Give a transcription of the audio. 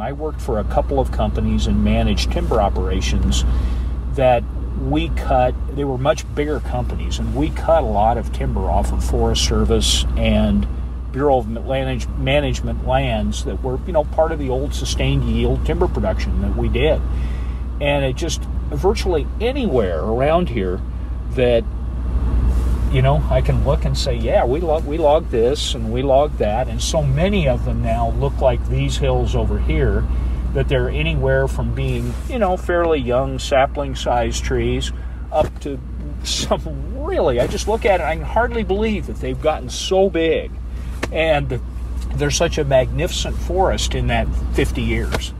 I worked for a couple of companies and managed timber operations that we cut, they were much bigger companies, and we cut a lot of timber off of Forest Service and Bureau of Manage, Management lands that were, you know, part of the old sustained yield timber production that we did. And it just virtually anywhere around here that you know, I can look and say, yeah, we log we logged this and we logged that, and so many of them now look like these hills over here that they're anywhere from being, you know, fairly young sapling-sized trees up to some really. I just look at it, I can hardly believe that they've gotten so big, and there's such a magnificent forest in that 50 years.